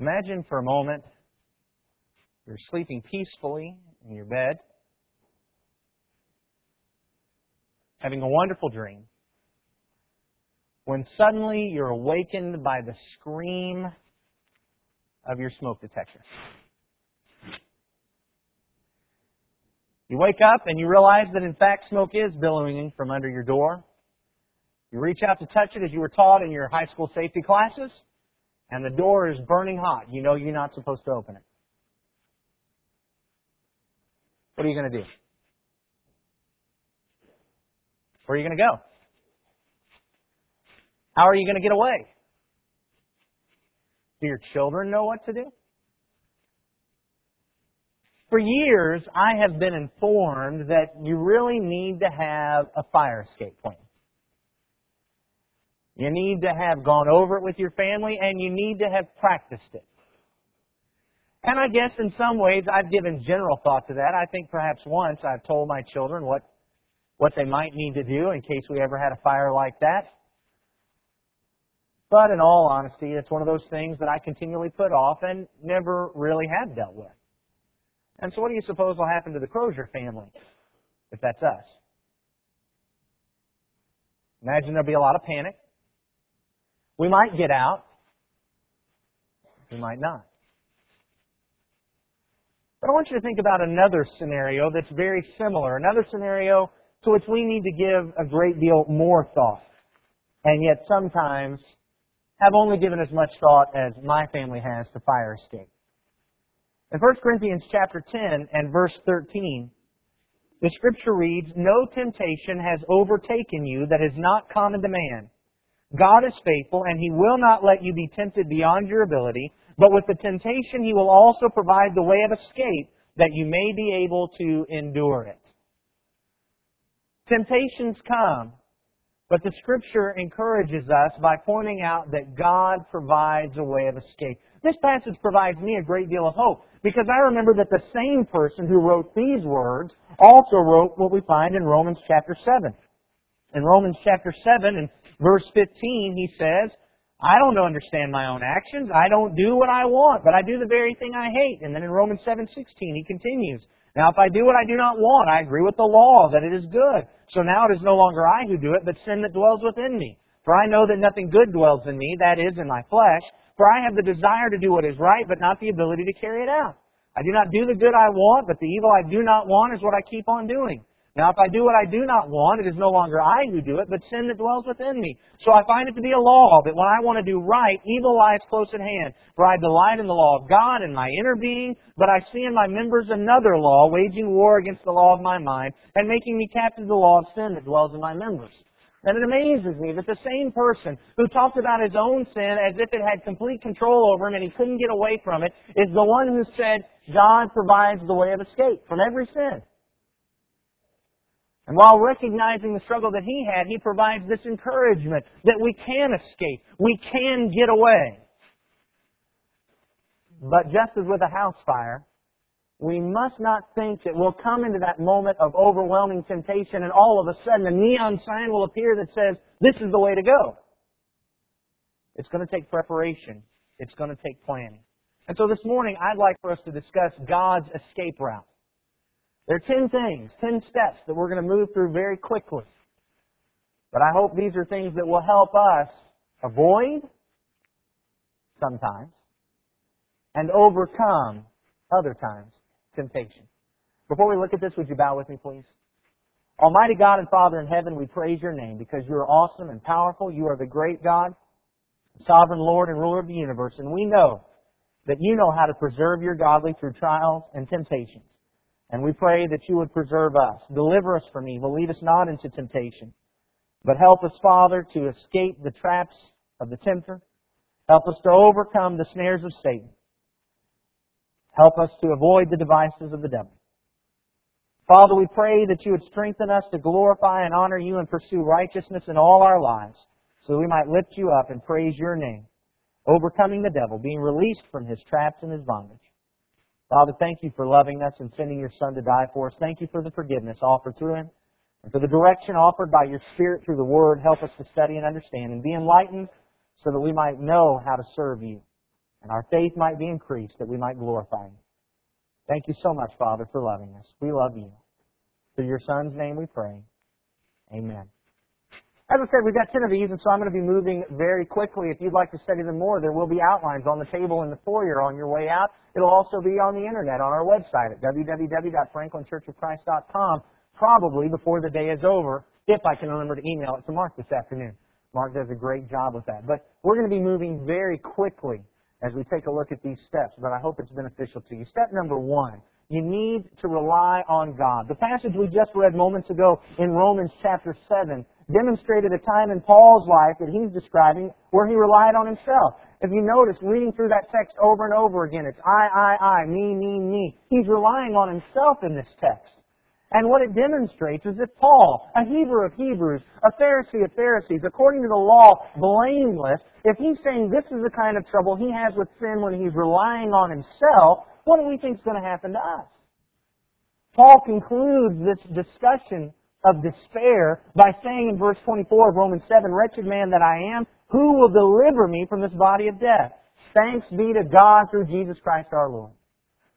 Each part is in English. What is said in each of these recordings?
Imagine for a moment you're sleeping peacefully in your bed, having a wonderful dream, when suddenly you're awakened by the scream of your smoke detector. You wake up and you realize that in fact smoke is billowing from under your door. You reach out to touch it as you were taught in your high school safety classes, and the door is burning hot. You know you're not supposed to open it. What are you going to do? Where are you going to go? How are you going to get away? Do your children know what to do? For years, I have been informed that you really need to have a fire escape plan. You need to have gone over it with your family and you need to have practiced it. And I guess in some ways I've given general thought to that. I think perhaps once I've told my children what, what they might need to do in case we ever had a fire like that. But in all honesty, it's one of those things that I continually put off and never really have dealt with. And so what do you suppose will happen to the Crozier family if that's us? Imagine there'll be a lot of panic. We might get out. We might not. But I want you to think about another scenario that's very similar, another scenario to which we need to give a great deal more thought, and yet sometimes have only given as much thought as my family has to fire escape. In 1 Corinthians chapter 10 and verse 13, the scripture reads, No temptation has overtaken you that is not common to man. God is faithful, and He will not let you be tempted beyond your ability, but with the temptation He will also provide the way of escape that you may be able to endure it. Temptations come, but the Scripture encourages us by pointing out that God provides a way of escape. This passage provides me a great deal of hope because I remember that the same person who wrote these words also wrote what we find in Romans chapter 7. In Romans chapter 7 and verse 15 he says, I don't understand my own actions. I don't do what I want, but I do the very thing I hate. And then in Romans 7:16 he continues, now, if I do what I do not want, I agree with the law that it is good. So now it is no longer I who do it, but sin that dwells within me. For I know that nothing good dwells in me, that is, in my flesh. For I have the desire to do what is right, but not the ability to carry it out. I do not do the good I want, but the evil I do not want is what I keep on doing. Now, if I do what I do not want, it is no longer I who do it, but sin that dwells within me. So I find it to be a law that when I want to do right, evil lies close at hand. For I delight in the law of God in my inner being, but I see in my members another law, waging war against the law of my mind, and making me captive to the law of sin that dwells in my members. And it amazes me that the same person who talked about his own sin as if it had complete control over him and he couldn't get away from it is the one who said God provides the way of escape from every sin. And while recognizing the struggle that he had, he provides this encouragement that we can escape. We can get away. But just as with a house fire, we must not think that we'll come into that moment of overwhelming temptation and all of a sudden a neon sign will appear that says, this is the way to go. It's going to take preparation. It's going to take planning. And so this morning, I'd like for us to discuss God's escape route. There are 10 things, 10 steps that we're going to move through very quickly. But I hope these are things that will help us avoid sometimes and overcome other times temptation. Before we look at this, would you bow with me, please? Almighty God and Father in heaven, we praise your name because you are awesome and powerful. You are the great God, sovereign Lord and ruler of the universe, and we know that you know how to preserve your godly through trials and temptations. And we pray that you would preserve us. Deliver us from evil. Lead us not into temptation. But help us, Father, to escape the traps of the tempter. Help us to overcome the snares of Satan. Help us to avoid the devices of the devil. Father, we pray that you would strengthen us to glorify and honor you and pursue righteousness in all our lives so we might lift you up and praise your name, overcoming the devil, being released from his traps and his bondage. Father, thank you for loving us and sending your Son to die for us. Thank you for the forgiveness offered through him and for the direction offered by your Spirit through the Word. Help us to study and understand and be enlightened so that we might know how to serve you. and our faith might be increased, that we might glorify you. Thank you so much, Father, for loving us. We love you. Through your Son's name we pray. Amen. As I said, we've got 10 of these, and so I'm going to be moving very quickly. If you'd like to study them more, there will be outlines on the table in the foyer on your way out. It'll also be on the internet on our website at www.franklinchurchofchrist.com, probably before the day is over, if I can remember to email it to Mark this afternoon. Mark does a great job with that. But we're going to be moving very quickly as we take a look at these steps, but I hope it's beneficial to you. Step number one, you need to rely on God. The passage we just read moments ago in Romans chapter 7 demonstrated a time in Paul's life that he's describing where he relied on himself. If you notice, reading through that text over and over again, it's I, I, I, me, me, me. He's relying on himself in this text. And what it demonstrates is that Paul, a Hebrew of Hebrews, a Pharisee of Pharisees, according to the law, blameless, if he's saying this is the kind of trouble he has with sin when he's relying on himself, what do we think is going to happen to us? Paul concludes this discussion of despair by saying in verse 24 of Romans 7, Wretched man that I am, who will deliver me from this body of death? Thanks be to God through Jesus Christ our Lord.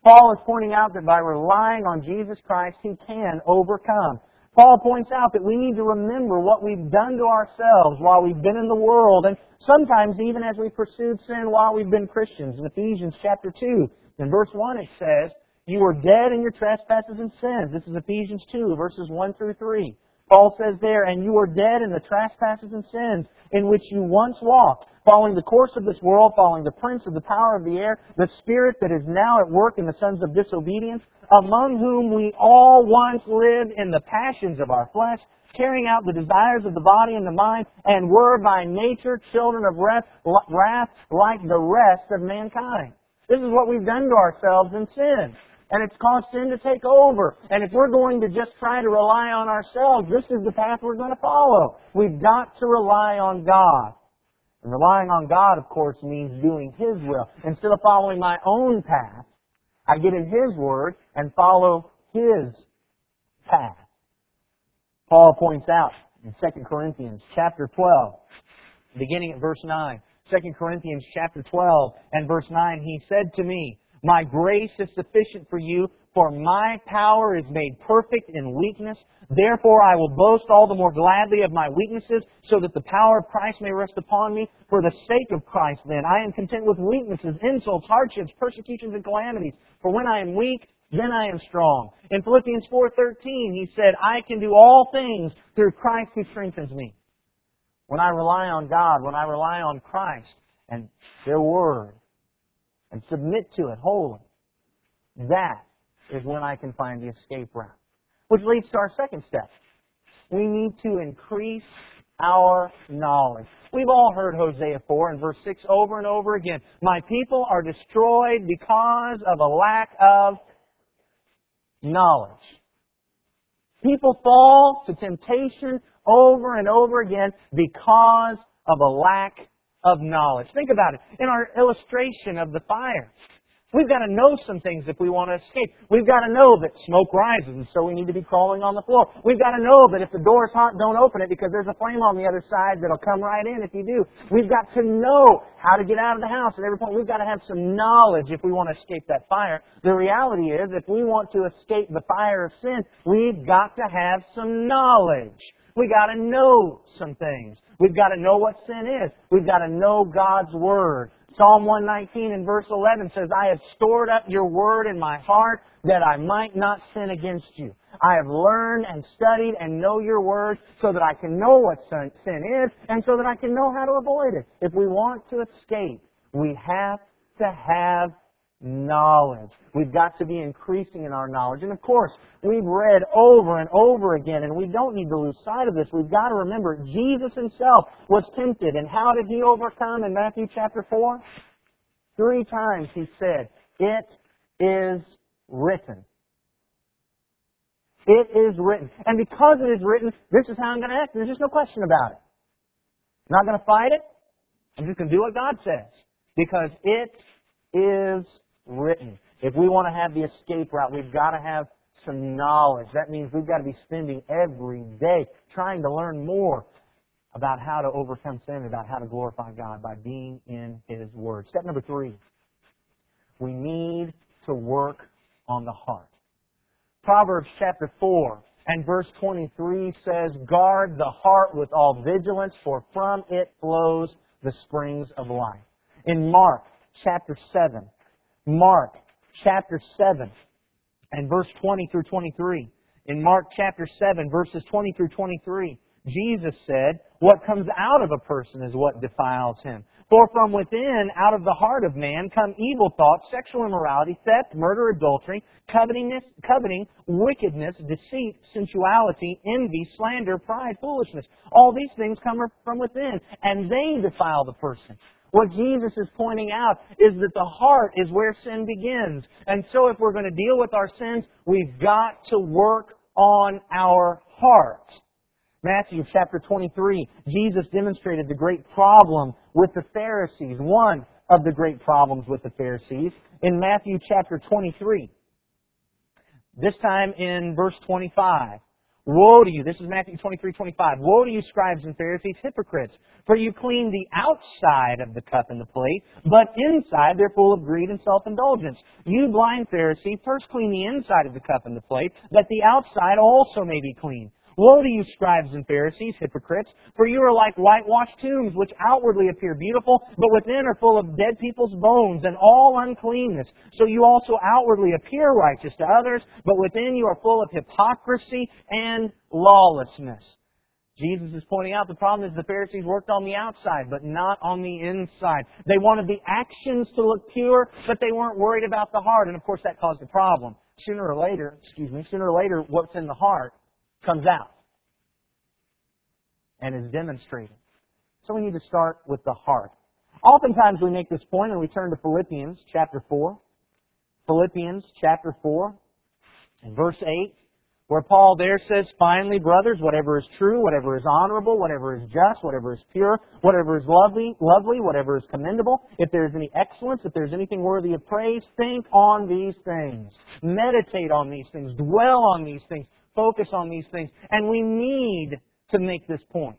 Paul is pointing out that by relying on Jesus Christ, he can overcome. Paul points out that we need to remember what we've done to ourselves while we've been in the world, and sometimes even as we pursued sin while we've been Christians. In Ephesians chapter 2, in verse 1 it says, you were dead in your trespasses and sins. This is Ephesians 2, verses 1 through 3. Paul says there, and you were dead in the trespasses and sins in which you once walked, following the course of this world, following the prince of the power of the air, the spirit that is now at work in the sons of disobedience, among whom we all once lived in the passions of our flesh, carrying out the desires of the body and the mind, and were by nature children of wrath like the rest of mankind. This is what we've done to ourselves in sin. And it's caused sin to take over. And if we're going to just try to rely on ourselves, this is the path we're going to follow. We've got to rely on God. And relying on God, of course, means doing His will. Instead of following my own path, I get in His Word and follow His path. Paul points out in 2 Corinthians chapter 12, beginning at verse 9, 2 Corinthians chapter 12 and verse 9, he said to me, My grace is sufficient for you, for my power is made perfect in weakness. Therefore I will boast all the more gladly of my weaknesses, so that the power of Christ may rest upon me. For the sake of Christ, then, I am content with weaknesses, insults, hardships, persecutions, and calamities. For when I am weak, then I am strong. In Philippians 4.13, he said, I can do all things through Christ who strengthens me. When I rely on God, when I rely on Christ and their Word, and submit to it wholly, that is when I can find the escape route. Which leads to our second step. We need to increase our knowledge. We've all heard Hosea 4 and verse 6 over and over again. My people are destroyed because of a lack of knowledge. People fall to temptation over and over again because of a lack of knowledge. Think about it. In our illustration of the fire, We've got to know some things if we want to escape. We've got to know that smoke rises, and so we need to be crawling on the floor. We've got to know that if the door is hot, don't open it because there's a flame on the other side that'll come right in if you do. We've got to know how to get out of the house at every point. We've got to have some knowledge if we want to escape that fire. The reality is, if we want to escape the fire of sin, we've got to have some knowledge. We got to know some things. We've got to know what sin is. We've got to know God's Word. Psalm 119 and verse 11 says, I have stored up your word in my heart that I might not sin against you. I have learned and studied and know your word so that I can know what sin is and so that I can know how to avoid it. If we want to escape, we have to have knowledge. We've got to be increasing in our knowledge. And of course, we've read over and over again, and we don't need to lose sight of this. We've got to remember Jesus himself was tempted, and how did he overcome in Matthew chapter 4? Three times he said, It is written. It is written. And because it is written, this is how I'm going to act. There's just no question about it. I'm not going to fight it. I'm just going to do what God says. Because it is written. If we want to have the escape route, we've got to have some knowledge. That means we've got to be spending every day trying to learn more about how to overcome sin, about how to glorify God by being in His Word. Step number three. We need to work on the heart. Proverbs chapter 4 and verse 23 says, Guard the heart with all vigilance, for from it flows the springs of life. In Mark chapter 7, Mark chapter 7 and verse 20 through 23, in Mark chapter 7, verses 20 through 23, Jesus said, What comes out of a person is what defiles him. For from within, out of the heart of man, come evil thoughts, sexual immorality, theft, murder, adultery, coveting, wickedness, deceit, sensuality, envy, slander, pride, foolishness. All these things come from within, and they defile the person. What Jesus is pointing out is that the heart is where sin begins. And so if we're going to deal with our sins, we've got to work on our heart. Matthew chapter 23, Jesus demonstrated the great problem with the Pharisees, one of the great problems with the Pharisees, in Matthew chapter 23. This time in verse 25. Woe to you, this is Matthew 23, 25. Woe to you, scribes and Pharisees, hypocrites, for you clean the outside of the cup and the plate, but inside they're full of greed and self-indulgence. You blind Pharisee, first clean the inside of the cup and the plate, that the outside also may be clean. Woe to you, scribes and Pharisees, hypocrites, for you are like whitewashed tombs, which outwardly appear beautiful, but within are full of dead people's bones and all uncleanness. So you also outwardly appear righteous to others, but within you are full of hypocrisy and lawlessness. Jesus is pointing out the problem is the Pharisees worked on the outside, but not on the inside. They wanted the actions to look pure, but they weren't worried about the heart, and of course that caused a problem. Sooner or later, excuse me, sooner or later, what's in the heart comes out and is demonstrated. So we need to start with the heart. Oftentimes we make this point and we turn to Philippians chapter 4. Philippians chapter 4 and verse 8, where Paul there says, Finally, brothers, whatever is true, whatever is honorable, whatever is just, whatever is pure, whatever is lovely, lovely, whatever is commendable, if there is any excellence, if there is anything worthy of praise, think on these things. Meditate on these things. Dwell on these things focus on these things. And we need to make this point.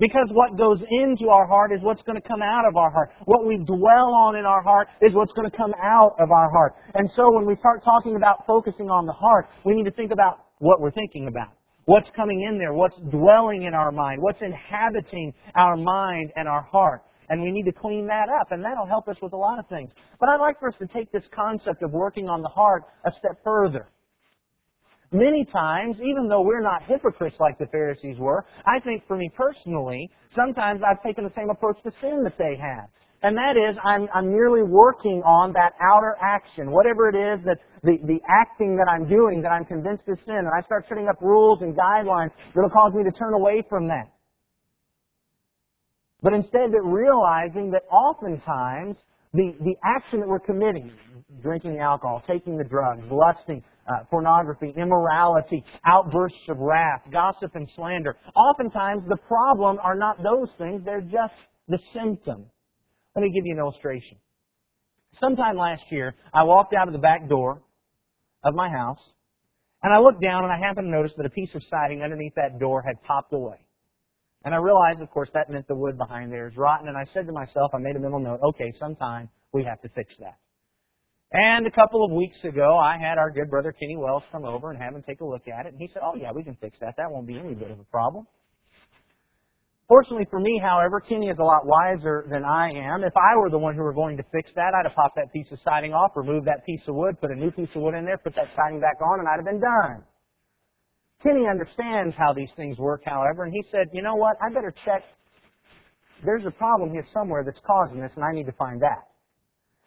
Because what goes into our heart is what's going to come out of our heart. What we dwell on in our heart is what's going to come out of our heart. And so when we start talking about focusing on the heart, we need to think about what we're thinking about. What's coming in there? What's dwelling in our mind? What's inhabiting our mind and our heart? And we need to clean that up, and that'll help us with a lot of things. But I'd like for us to take this concept of working on the heart a step further. Many times, even though we're not hypocrites like the Pharisees were, I think for me personally, sometimes I've taken the same approach to sin that they had. And that is, I'm, I'm merely working on that outer action, whatever it is that the, the acting that I'm doing that I'm convinced is sin, and I start setting up rules and guidelines that'll cause me to turn away from that. But instead of realizing that oftentimes the, the action that we're committing, drinking the alcohol, taking the drugs, lusting, uh, pornography, immorality, outbursts of wrath, gossip and slander. Oftentimes the problem are not those things, they're just the symptom. Let me give you an illustration. Sometime last year, I walked out of the back door of my house, and I looked down and I happened to notice that a piece of siding underneath that door had popped away. And I realized, of course, that meant the wood behind there is rotten, and I said to myself, I made a mental note, okay, sometime we have to fix that. And a couple of weeks ago, I had our good brother Kenny Wells come over and have him take a look at it. And he said, oh yeah, we can fix that. That won't be any bit of a problem. Fortunately for me, however, Kenny is a lot wiser than I am. If I were the one who were going to fix that, I'd have popped that piece of siding off, removed that piece of wood, put a new piece of wood in there, put that siding back on, and I'd have been done. Kenny understands how these things work, however, and he said, you know what, I better check. There's a problem here somewhere that's causing this, and I need to find that.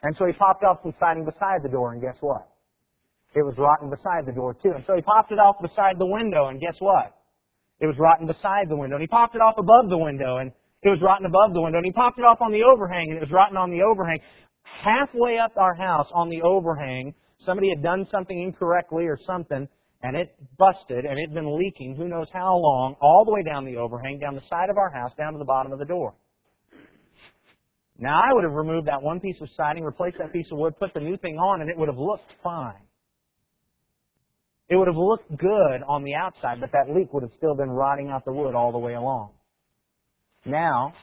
And so he popped off some siding beside the door, and guess what? It was rotten beside the door too. And so he popped it off beside the window, and guess what? It was rotten beside the window. And he popped it off above the window, and it was rotten above the window. And he popped it off on the overhang, and it was rotten on the overhang. Halfway up our house on the overhang, somebody had done something incorrectly or something, and it busted, and it had been leaking who knows how long, all the way down the overhang, down the side of our house, down to the bottom of the door. Now I would have removed that one piece of siding, replaced that piece of wood, put the new thing on, and it would have looked fine. It would have looked good on the outside, but that leak would have still been rotting out the wood all the way along. Now,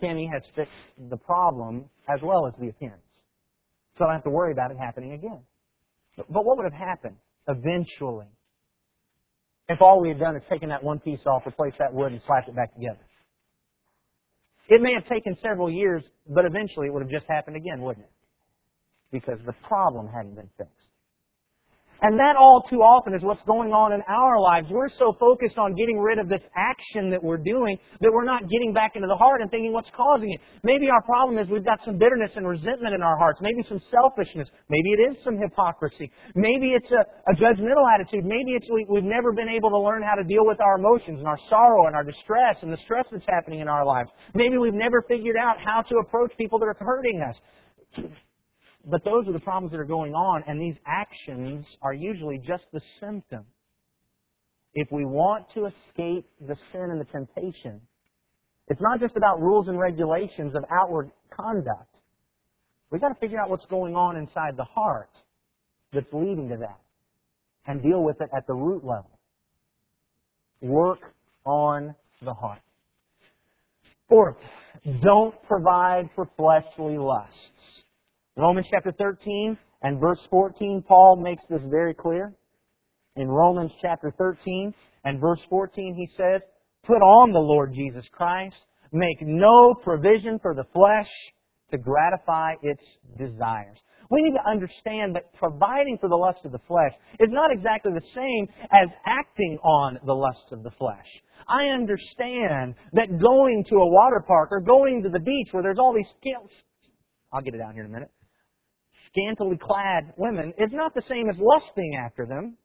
Kenny has fixed the problem as well as the appearance. So I don't have to worry about it happening again. But what would have happened eventually if all we had done is taken that one piece off, replaced that wood, and slapped it back together? It may have taken several years, but eventually it would have just happened again, wouldn't it? Because the problem hadn't been fixed. And that all too often is what's going on in our lives. We're so focused on getting rid of this action that we're doing that we're not getting back into the heart and thinking what's causing it. Maybe our problem is we've got some bitterness and resentment in our hearts. Maybe some selfishness. Maybe it is some hypocrisy. Maybe it's a, a judgmental attitude. Maybe it's we, we've never been able to learn how to deal with our emotions and our sorrow and our distress and the stress that's happening in our lives. Maybe we've never figured out how to approach people that are hurting us. But those are the problems that are going on, and these actions are usually just the symptom. If we want to escape the sin and the temptation, it's not just about rules and regulations of outward conduct. We've got to figure out what's going on inside the heart that's leading to that and deal with it at the root level. Work on the heart. Fourth, don't provide for fleshly lusts. Romans chapter 13 and verse 14, Paul makes this very clear. In Romans chapter 13 and verse 14, he says, Put on the Lord Jesus Christ, make no provision for the flesh to gratify its desires. We need to understand that providing for the lust of the flesh is not exactly the same as acting on the lusts of the flesh. I understand that going to a water park or going to the beach where there's all these I'll get it out here in a minute scantily clad women is not the same as lusting after them.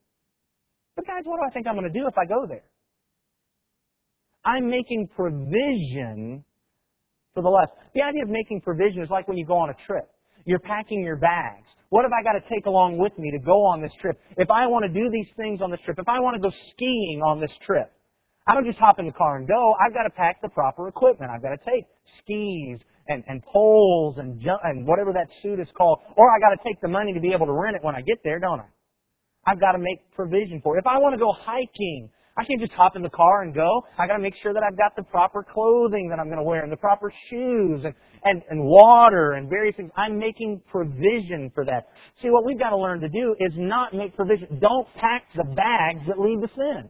But guys, what do I think I'm going to do if I go there? I'm making provision for the lust. The idea of making provision is like when you go on a trip. You're packing your bags. What have I got to take along with me to go on this trip? If I want to do these things on this trip, if I want to go skiing on this trip, I don't just hop in the car and go. I've got to pack the proper equipment. I've got to take skis, and, and poles and and whatever that suit is called. Or I got to take the money to be able to rent it when I get there, don't I? I've got to make provision for it. If I want to go hiking, I can't just hop in the car and go. I got to make sure that I've got the proper clothing that I'm going to wear and the proper shoes and, and, and water and various things. I'm making provision for that. See, what we've got to learn to do is not make provision. Don't pack the bags that lead to sin.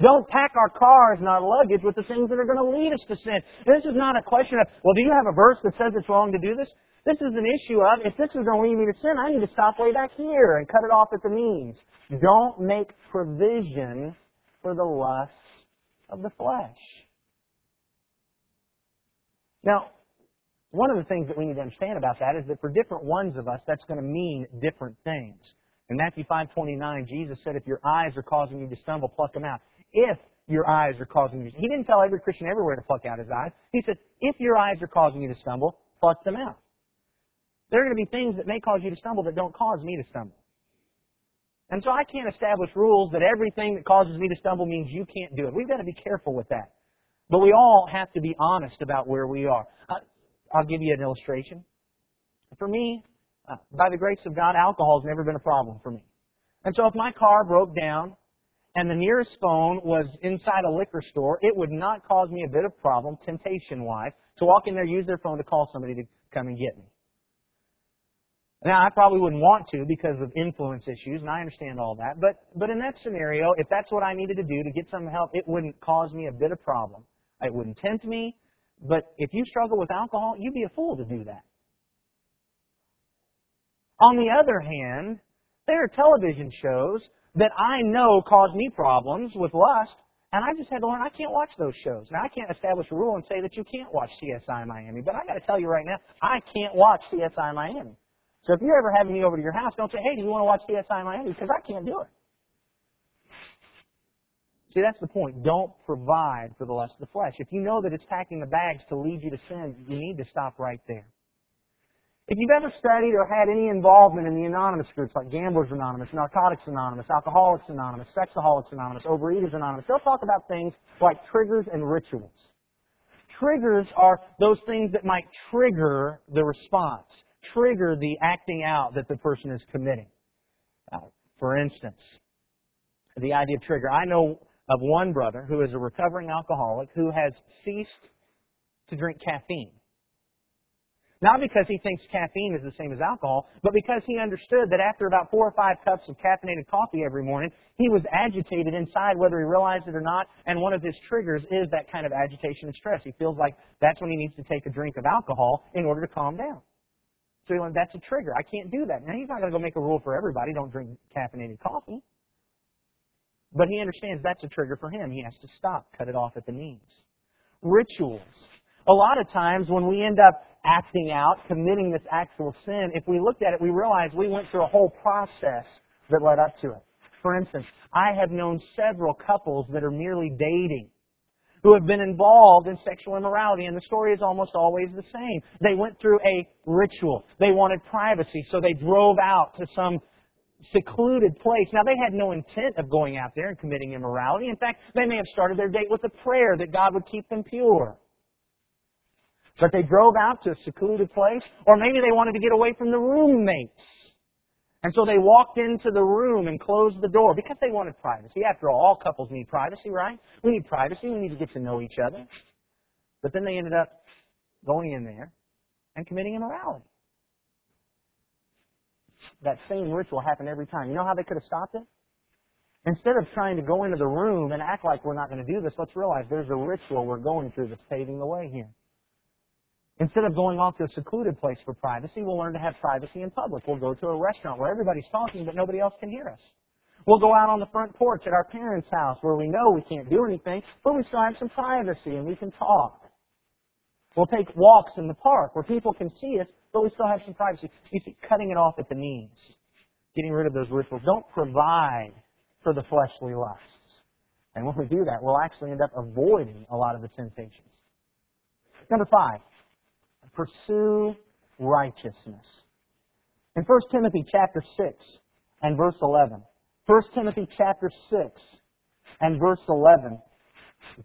Don't pack our cars and our luggage with the things that are going to lead us to sin. This is not a question of, well, do you have a verse that says it's wrong to do this? This is an issue of, if this is going to lead me to sin, I need to stop way back here and cut it off at the knees. Don't make provision for the lusts of the flesh. Now, one of the things that we need to understand about that is that for different ones of us, that's going to mean different things. In Matthew 5:29, Jesus said, "If your eyes are causing you to stumble, pluck them out." If your eyes are causing you. He didn't tell every Christian everywhere to pluck out his eyes. He said, if your eyes are causing you to stumble, pluck them out. There are going to be things that may cause you to stumble that don't cause me to stumble. And so I can't establish rules that everything that causes me to stumble means you can't do it. We've got to be careful with that. But we all have to be honest about where we are. I'll give you an illustration. For me, uh, by the grace of God, alcohol has never been a problem for me. And so if my car broke down and the nearest phone was inside a liquor store, it would not cause me a bit of problem, temptation wise, to walk in there, use their phone to call somebody to come and get me. Now, I probably wouldn't want to because of influence issues, and I understand all that. But, but in that scenario, if that's what I needed to do to get some help, it wouldn't cause me a bit of problem. It wouldn't tempt me. But if you struggle with alcohol, you'd be a fool to do that. On the other hand, there are television shows that I know cause me problems with lust, and I just had to learn I can't watch those shows. Now I can't establish a rule and say that you can't watch CSI Miami, but I got to tell you right now, I can't watch CSI Miami. So if you're ever having me over to your house, don't say, "Hey, do you want to watch CSI Miami?" Because I can't do it. See, that's the point. Don't provide for the lust of the flesh. If you know that it's packing the bags to lead you to sin, you need to stop right there. If you've ever studied or had any involvement in the anonymous groups like Gamblers Anonymous, Narcotics Anonymous, Alcoholics Anonymous, Sexaholics Anonymous, Overeaters Anonymous, they'll talk about things like triggers and rituals. Triggers are those things that might trigger the response, trigger the acting out that the person is committing. Uh, for instance, the idea of trigger. I know of one brother who is a recovering alcoholic who has ceased to drink caffeine. Not because he thinks caffeine is the same as alcohol, but because he understood that after about four or five cups of caffeinated coffee every morning, he was agitated inside whether he realized it or not, and one of his triggers is that kind of agitation and stress. He feels like that's when he needs to take a drink of alcohol in order to calm down. So he went, that's a trigger. I can't do that. Now he's not going to go make a rule for everybody, don't drink caffeinated coffee. But he understands that's a trigger for him. He has to stop, cut it off at the knees. Rituals. A lot of times when we end up acting out, committing this actual sin, if we looked at it, we realize we went through a whole process that led up to it. For instance, I have known several couples that are merely dating who have been involved in sexual immorality, and the story is almost always the same. They went through a ritual. They wanted privacy, so they drove out to some secluded place. Now, they had no intent of going out there and committing immorality. In fact, they may have started their date with a prayer that God would keep them pure. But they drove out to a secluded place, or maybe they wanted to get away from the roommates. And so they walked into the room and closed the door because they wanted privacy. After all, all couples need privacy, right? We need privacy. We need to get to know each other. But then they ended up going in there and committing immorality. That same ritual happened every time. You know how they could have stopped it? Instead of trying to go into the room and act like we're not going to do this, let's realize there's a ritual we're going through that's paving the way here. Instead of going off to a secluded place for privacy, we'll learn to have privacy in public. We'll go to a restaurant where everybody's talking but nobody else can hear us. We'll go out on the front porch at our parents' house where we know we can't do anything, but we still have some privacy and we can talk. We'll take walks in the park where people can see us, but we still have some privacy. You see, cutting it off at the knees, getting rid of those rituals. Don't provide for the fleshly lusts. And when we do that, we'll actually end up avoiding a lot of the temptations. Number five, pursue righteousness. In 1 Timothy chapter 6 and verse 11, 1 Timothy chapter 6 and verse 11,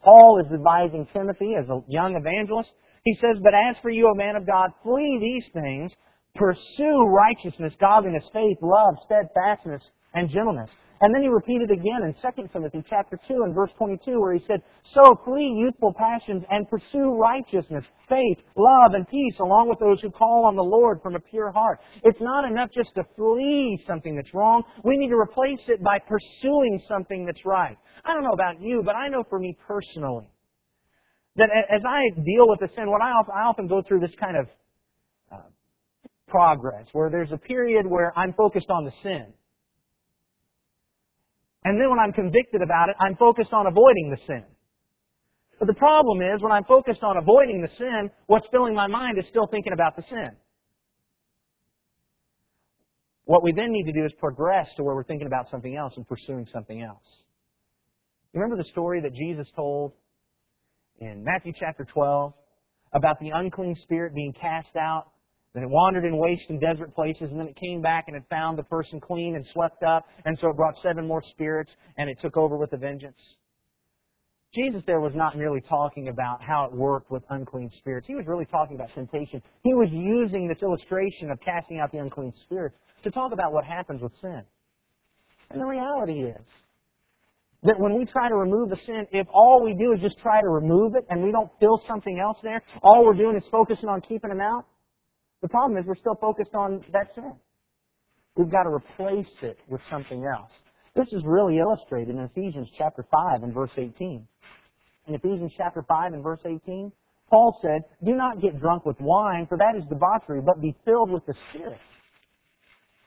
Paul is advising Timothy as a young evangelist. He says, But as for you, O man of God, flee these things, pursue righteousness, godliness, faith, love, steadfastness, and gentleness. And then he repeated again in 2 Timothy chapter 2 and verse 22 where he said, So flee youthful passions and pursue righteousness, faith, love, and peace along with those who call on the Lord from a pure heart. It's not enough just to flee something that's wrong. We need to replace it by pursuing something that's right. I don't know about you, but I know for me personally that as I deal with the sin, what I often go through this kind of uh, progress where there's a period where I'm focused on the sin. And then when I'm convicted about it, I'm focused on avoiding the sin. But the problem is, when I'm focused on avoiding the sin, what's filling my mind is still thinking about the sin. What we then need to do is progress to where we're thinking about something else and pursuing something else. Remember the story that Jesus told in Matthew chapter 12 about the unclean spirit being cast out then it wandered in waste and desert places, and then it came back and it found the person clean and swept up, and so it brought seven more spirits, and it took over with a vengeance. Jesus there was not merely talking about how it worked with unclean spirits. He was really talking about temptation. He was using this illustration of casting out the unclean spirits to talk about what happens with sin. And the reality is that when we try to remove the sin, if all we do is just try to remove it and we don't fill something else there, all we're doing is focusing on keeping them out, the problem is we're still focused on that sin. We've got to replace it with something else. This is really illustrated in Ephesians chapter 5 and verse 18. In Ephesians chapter 5 and verse 18, Paul said, Do not get drunk with wine, for that is debauchery, but be filled with the Spirit.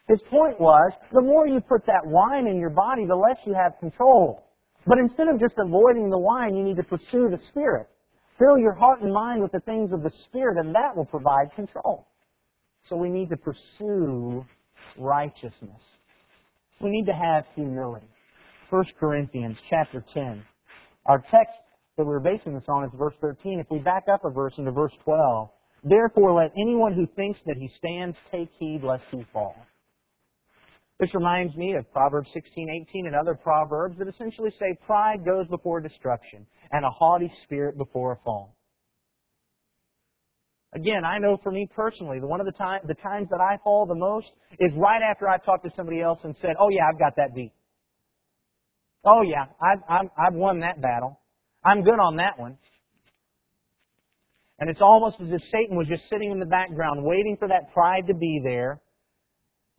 His point was, the more you put that wine in your body, the less you have control. But instead of just avoiding the wine, you need to pursue the Spirit. Fill your heart and mind with the things of the Spirit, and that will provide control. So we need to pursue righteousness. We need to have humility. 1 Corinthians chapter 10. Our text that we're basing this on is verse 13. If we back up a verse into verse 12, therefore let anyone who thinks that he stands take heed lest he fall. This reminds me of Proverbs 16:18 and other proverbs that essentially say pride goes before destruction and a haughty spirit before a fall. Again, I know for me personally, the one of the, time, the times that I fall the most is right after I've talked to somebody else and said, oh yeah, I've got that beat. Oh yeah, I've, I've, I've won that battle. I'm good on that one. And it's almost as if Satan was just sitting in the background waiting for that pride to be there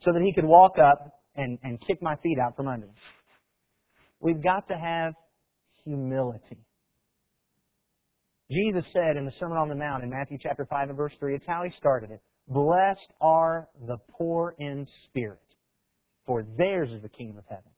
so that he could walk up and, and kick my feet out from under me. We've got to have humility. Jesus said in the Sermon on the Mount in Matthew chapter 5 and verse 3, it's how he started it. Blessed are the poor in spirit, for theirs is the kingdom of heaven.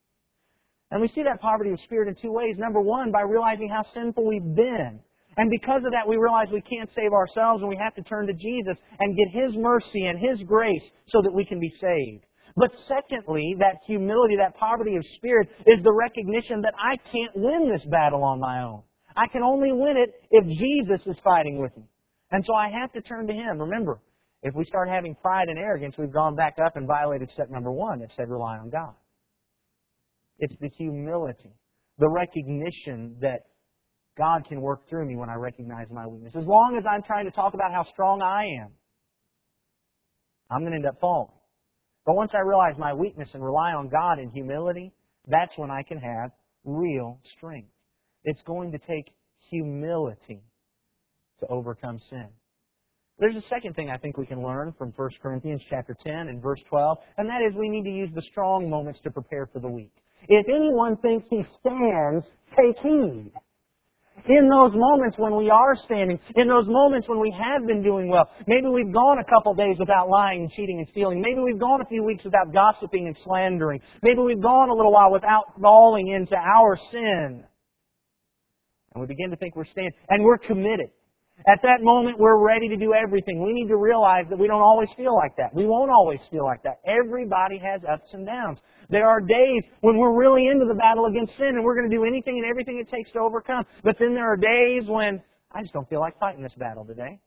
And we see that poverty of spirit in two ways. Number one, by realizing how sinful we've been. And because of that, we realize we can't save ourselves and we have to turn to Jesus and get His mercy and His grace so that we can be saved. But secondly, that humility, that poverty of spirit is the recognition that I can't win this battle on my own. I can only win it if Jesus is fighting with me. And so I have to turn to Him. Remember, if we start having pride and arrogance, we've gone back up and violated step number one that said rely on God. It's the humility, the recognition that God can work through me when I recognize my weakness. As long as I'm trying to talk about how strong I am, I'm going to end up falling. But once I realize my weakness and rely on God in humility, that's when I can have real strength. It's going to take humility to overcome sin. There's a second thing I think we can learn from 1 Corinthians chapter 10 and verse 12, and that is we need to use the strong moments to prepare for the weak. If anyone thinks he stands, take heed. In those moments when we are standing, in those moments when we have been doing well, maybe we've gone a couple days without lying and cheating and stealing, maybe we've gone a few weeks without gossiping and slandering, maybe we've gone a little while without falling into our sin. And we begin to think we're standing, and we're committed. At that moment, we're ready to do everything. We need to realize that we don't always feel like that. We won't always feel like that. Everybody has ups and downs. There are days when we're really into the battle against sin and we're going to do anything and everything it takes to overcome. But then there are days when I just don't feel like fighting this battle today.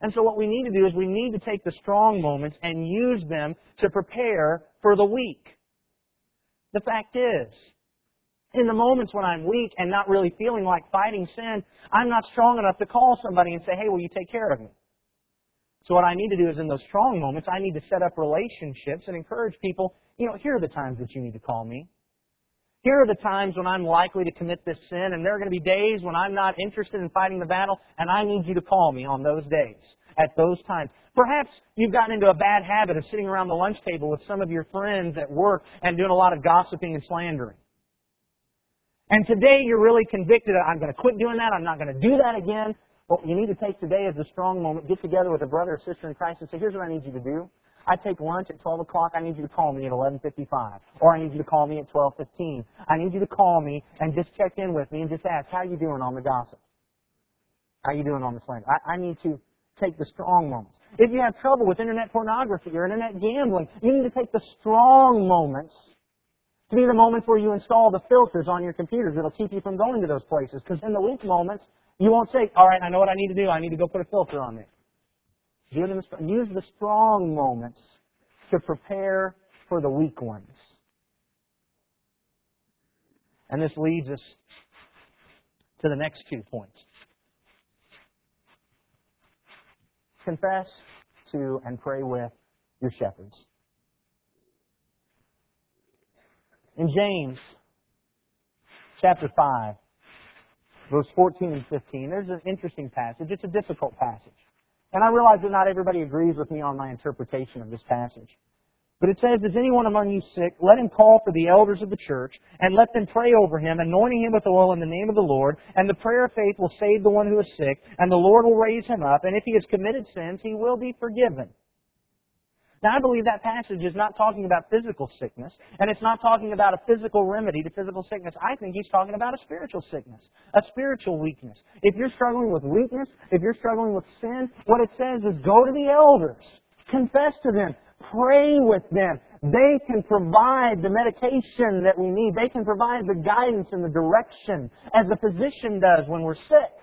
And so what we need to do is we need to take the strong moments and use them to prepare for the weak. The fact is, in the moments when I'm weak and not really feeling like fighting sin, I'm not strong enough to call somebody and say, hey, will you take care of me? So what I need to do is in those strong moments, I need to set up relationships and encourage people, you know, here are the times that you need to call me. Here are the times when I'm likely to commit this sin, and there are going to be days when I'm not interested in fighting the battle, and I need you to call me on those days, at those times. Perhaps you've gotten into a bad habit of sitting around the lunch table with some of your friends at work and doing a lot of gossiping and slandering. And today you're really convicted, I'm going to quit doing that, I'm not going to do that again. What you need to take today as a strong moment, get together with a brother or sister in Christ and say, here's what I need you to do. I take lunch at 12 o'clock. I need you to call me at 11:55, or I need you to call me at 12:15. I need you to call me and just check in with me and just ask, how are you doing on the gossip? How are you doing on the slander? I, I need to take the strong moments. If you have trouble with internet pornography or internet gambling, you need to take the strong moments to be the moments where you install the filters on your computers that'll keep you from going to those places. Because in the weak moments, you won't say, all right, I know what I need to do. I need to go put a filter on it use the strong moments to prepare for the weak ones. And this leads us to the next two points. Confess to and pray with your shepherds. In James chapter 5, verse 14 and 15, there's an interesting passage. It's a difficult passage. And I realize that not everybody agrees with me on my interpretation of this passage. But it says, Is anyone among you sick? Let him call for the elders of the church, and let them pray over him, anointing him with oil in the name of the Lord. And the prayer of faith will save the one who is sick, and the Lord will raise him up. And if he has committed sins, he will be forgiven. Now, I believe that passage is not talking about physical sickness, and it's not talking about a physical remedy to physical sickness. I think he's talking about a spiritual sickness, a spiritual weakness. If you're struggling with weakness, if you're struggling with sin, what it says is go to the elders, confess to them, pray with them. They can provide the medication that we need. They can provide the guidance and the direction as the physician does when we're sick.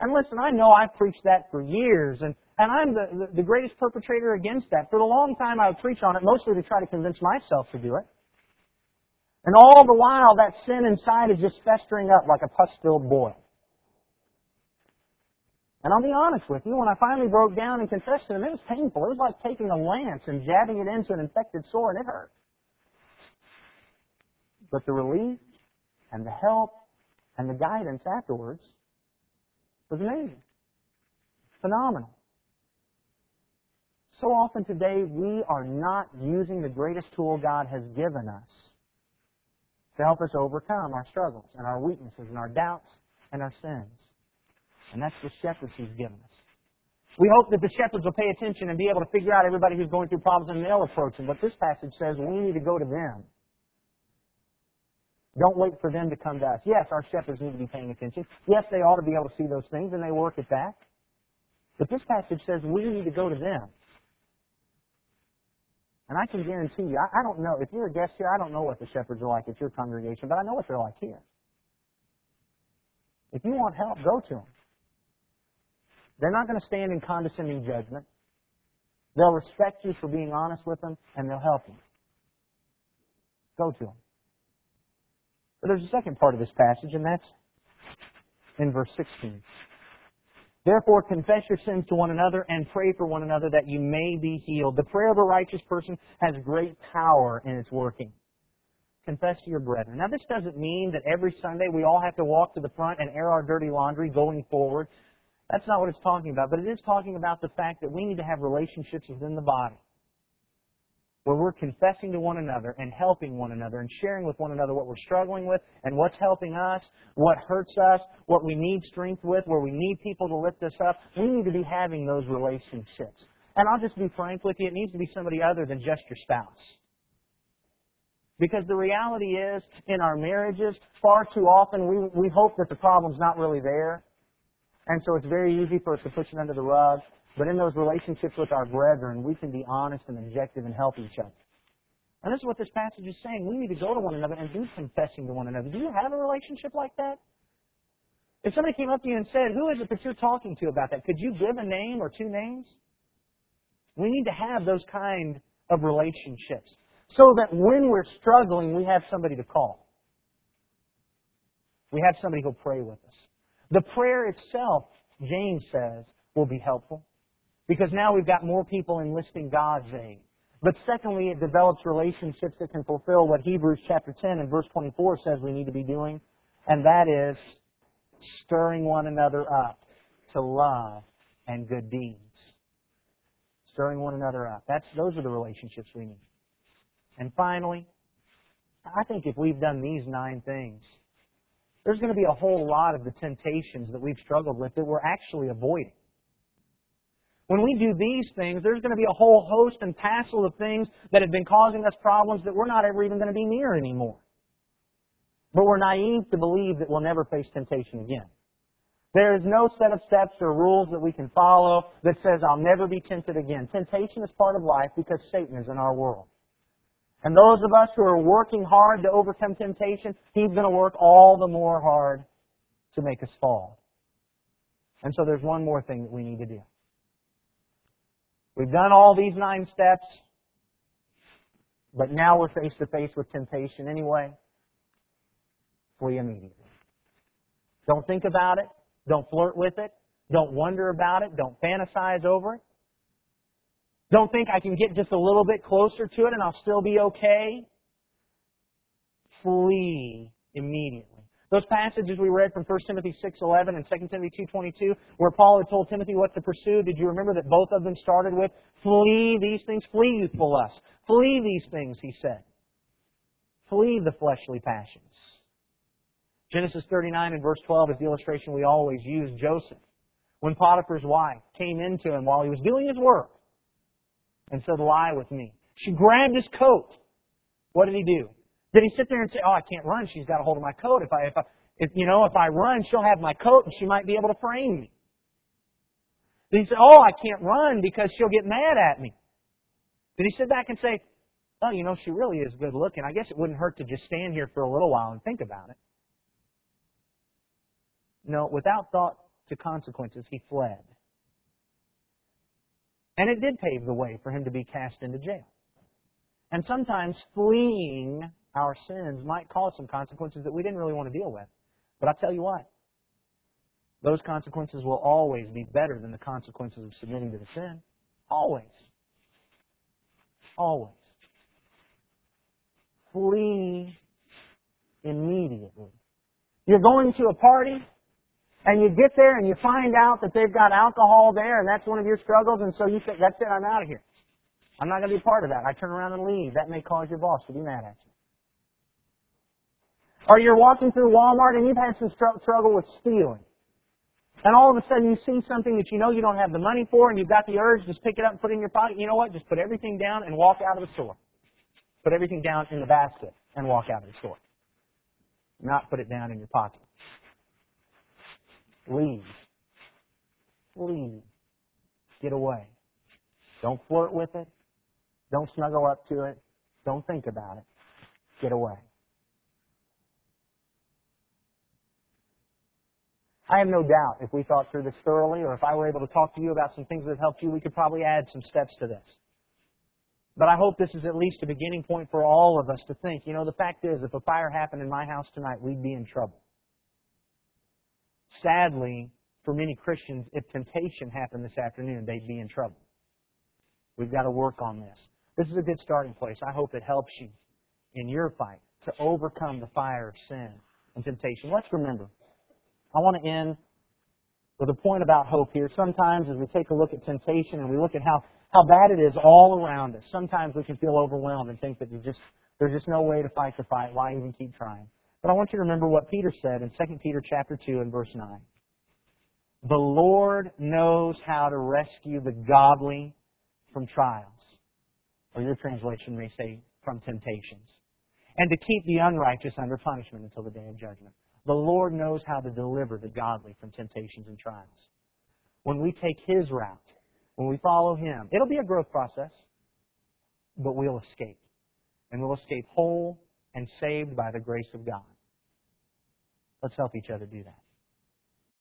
And listen, I know I've preached that for years, and and I'm the, the, greatest perpetrator against that. For a long time, I would preach on it, mostly to try to convince myself to do it. And all the while, that sin inside is just festering up like a pus-filled boil. And I'll be honest with you, when I finally broke down and confessed to him, it was painful. It was like taking a lance and jabbing it into an infected sore, and it hurt. But the relief and the help and the guidance afterwards was amazing. Phenomenal. So often today we are not using the greatest tool God has given us to help us overcome our struggles and our weaknesses and our doubts and our sins. And that's the shepherds He's given us. We hope that the shepherds will pay attention and be able to figure out everybody who's going through problems and they'll approach them. But this passage says we need to go to them. Don't wait for them to come to us. Yes, our shepherds need to be paying attention. Yes, they ought to be able to see those things and they work at that. But this passage says we need to go to them. And I can guarantee you, I, I don't know, if you're a guest here, I don't know what the shepherds are like at your congregation, but I know what they're like here. If you want help, go to them. They're not going to stand in condescending judgment. They'll respect you for being honest with them, and they'll help you. Go to them. But there's a second part of this passage, and that's in verse 16. Therefore, confess your sins to one another and pray for one another that you may be healed. The prayer of a righteous person has great power in its working. Confess to your brethren. Now, this doesn't mean that every Sunday we all have to walk to the front and air our dirty laundry going forward. That's not what it's talking about. But it is talking about the fact that we need to have relationships within the body where we're confessing to one another and helping one another and sharing with one another what we're struggling with and what's helping us, what hurts us, what we need strength with, where we need people to lift us up. We need to be having those relationships. And I'll just be frank with you, it needs to be somebody other than just your spouse. Because the reality is, in our marriages, far too often we, we hope that the problem's not really there. And so it's very easy for us to push it under the rug. But in those relationships with our brethren, we can be honest and objective and help each other. And this is what this passage is saying. We need to go to one another and be confessing to one another. Do you have a relationship like that? If somebody came up to you and said, Who is it that you're talking to about that? Could you give a name or two names? We need to have those kind of relationships so that when we're struggling, we have somebody to call. We have somebody who'll pray with us. The prayer itself, James says, will be helpful. Because now we've got more people enlisting God's aid. But secondly, it develops relationships that can fulfill what Hebrews chapter 10 and verse 24 says we need to be doing, and that is stirring one another up to love and good deeds. Stirring one another up. That's, those are the relationships we need. And finally, I think if we've done these nine things, there's going to be a whole lot of the temptations that we've struggled with that we're actually avoiding. When we do these things, there's going to be a whole host and passel of things that have been causing us problems that we're not ever even going to be near anymore. But we're naive to believe that we'll never face temptation again. There is no set of steps or rules that we can follow that says, I'll never be tempted again. Temptation is part of life because Satan is in our world. And those of us who are working hard to overcome temptation, he's going to work all the more hard to make us fall. And so there's one more thing that we need to do. We've done all these nine steps, but now we're face to face with temptation anyway. Flee immediately. Don't think about it. Don't flirt with it. Don't wonder about it. Don't fantasize over it. Don't think I can get just a little bit closer to it and I'll still be okay. Flee immediately. Those passages we read from 1 Timothy 6.11 and 2 Timothy 2.22, where Paul had told Timothy what to pursue, did you remember that both of them started with, flee these things, flee youthful lust. Flee these things, he said. Flee the fleshly passions. Genesis 39 and verse 12 is the illustration we always use. Joseph, when Potiphar's wife came into him while he was doing his work and said, lie with me. She grabbed his coat. What did he do? Did he sit there and say, "Oh, I can't run. She's got a hold of my coat. If I, if I, if you know, if I run, she'll have my coat and she might be able to frame me." Did he say, "Oh, I can't run because she'll get mad at me"? Did he sit back and say, "Oh, you know, she really is good looking. I guess it wouldn't hurt to just stand here for a little while and think about it"? No, without thought to consequences, he fled. And it did pave the way for him to be cast into jail. And sometimes fleeing our sins might cause some consequences that we didn't really want to deal with. But I'll tell you what, those consequences will always be better than the consequences of submitting to the sin. Always. Always. Flee immediately. You're going to a party, and you get there and you find out that they've got alcohol there, and that's one of your struggles, and so you say, that's it, I'm out of here. I'm not going to be a part of that. I turn around and leave. That may cause your boss to be mad at you. Or you're walking through Walmart and you've had some struggle with stealing. And all of a sudden you see something that you know you don't have the money for and you've got the urge just pick it up and put it in your pocket. You know what? Just put everything down and walk out of the store. Put everything down in the basket and walk out of the store. Not put it down in your pocket. Leave. Leave. Get away. Don't flirt with it. Don't snuggle up to it. Don't think about it. Get away. I have no doubt if we thought through this thoroughly, or if I were able to talk to you about some things that helped you, we could probably add some steps to this. But I hope this is at least a beginning point for all of us to think, you know, the fact is, if a fire happened in my house tonight, we'd be in trouble. Sadly, for many Christians, if temptation happened this afternoon, they'd be in trouble. We've got to work on this. This is a good starting place. I hope it helps you in your fight to overcome the fire of sin and temptation. Let's remember, I want to end with a point about hope here. Sometimes as we take a look at temptation and we look at how, how bad it is all around us, sometimes we can feel overwhelmed and think that there's just, there's just no way to fight the fight. Why even keep trying? But I want you to remember what Peter said in 2 Peter chapter 2 and verse 9. The Lord knows how to rescue the godly from trials. Or your translation may say from temptations. And to keep the unrighteous under punishment until the day of judgment. The Lord knows how to deliver the godly from temptations and trials. When we take His route, when we follow Him, it'll be a growth process, but we'll escape. And we'll escape whole and saved by the grace of God. Let's help each other do that.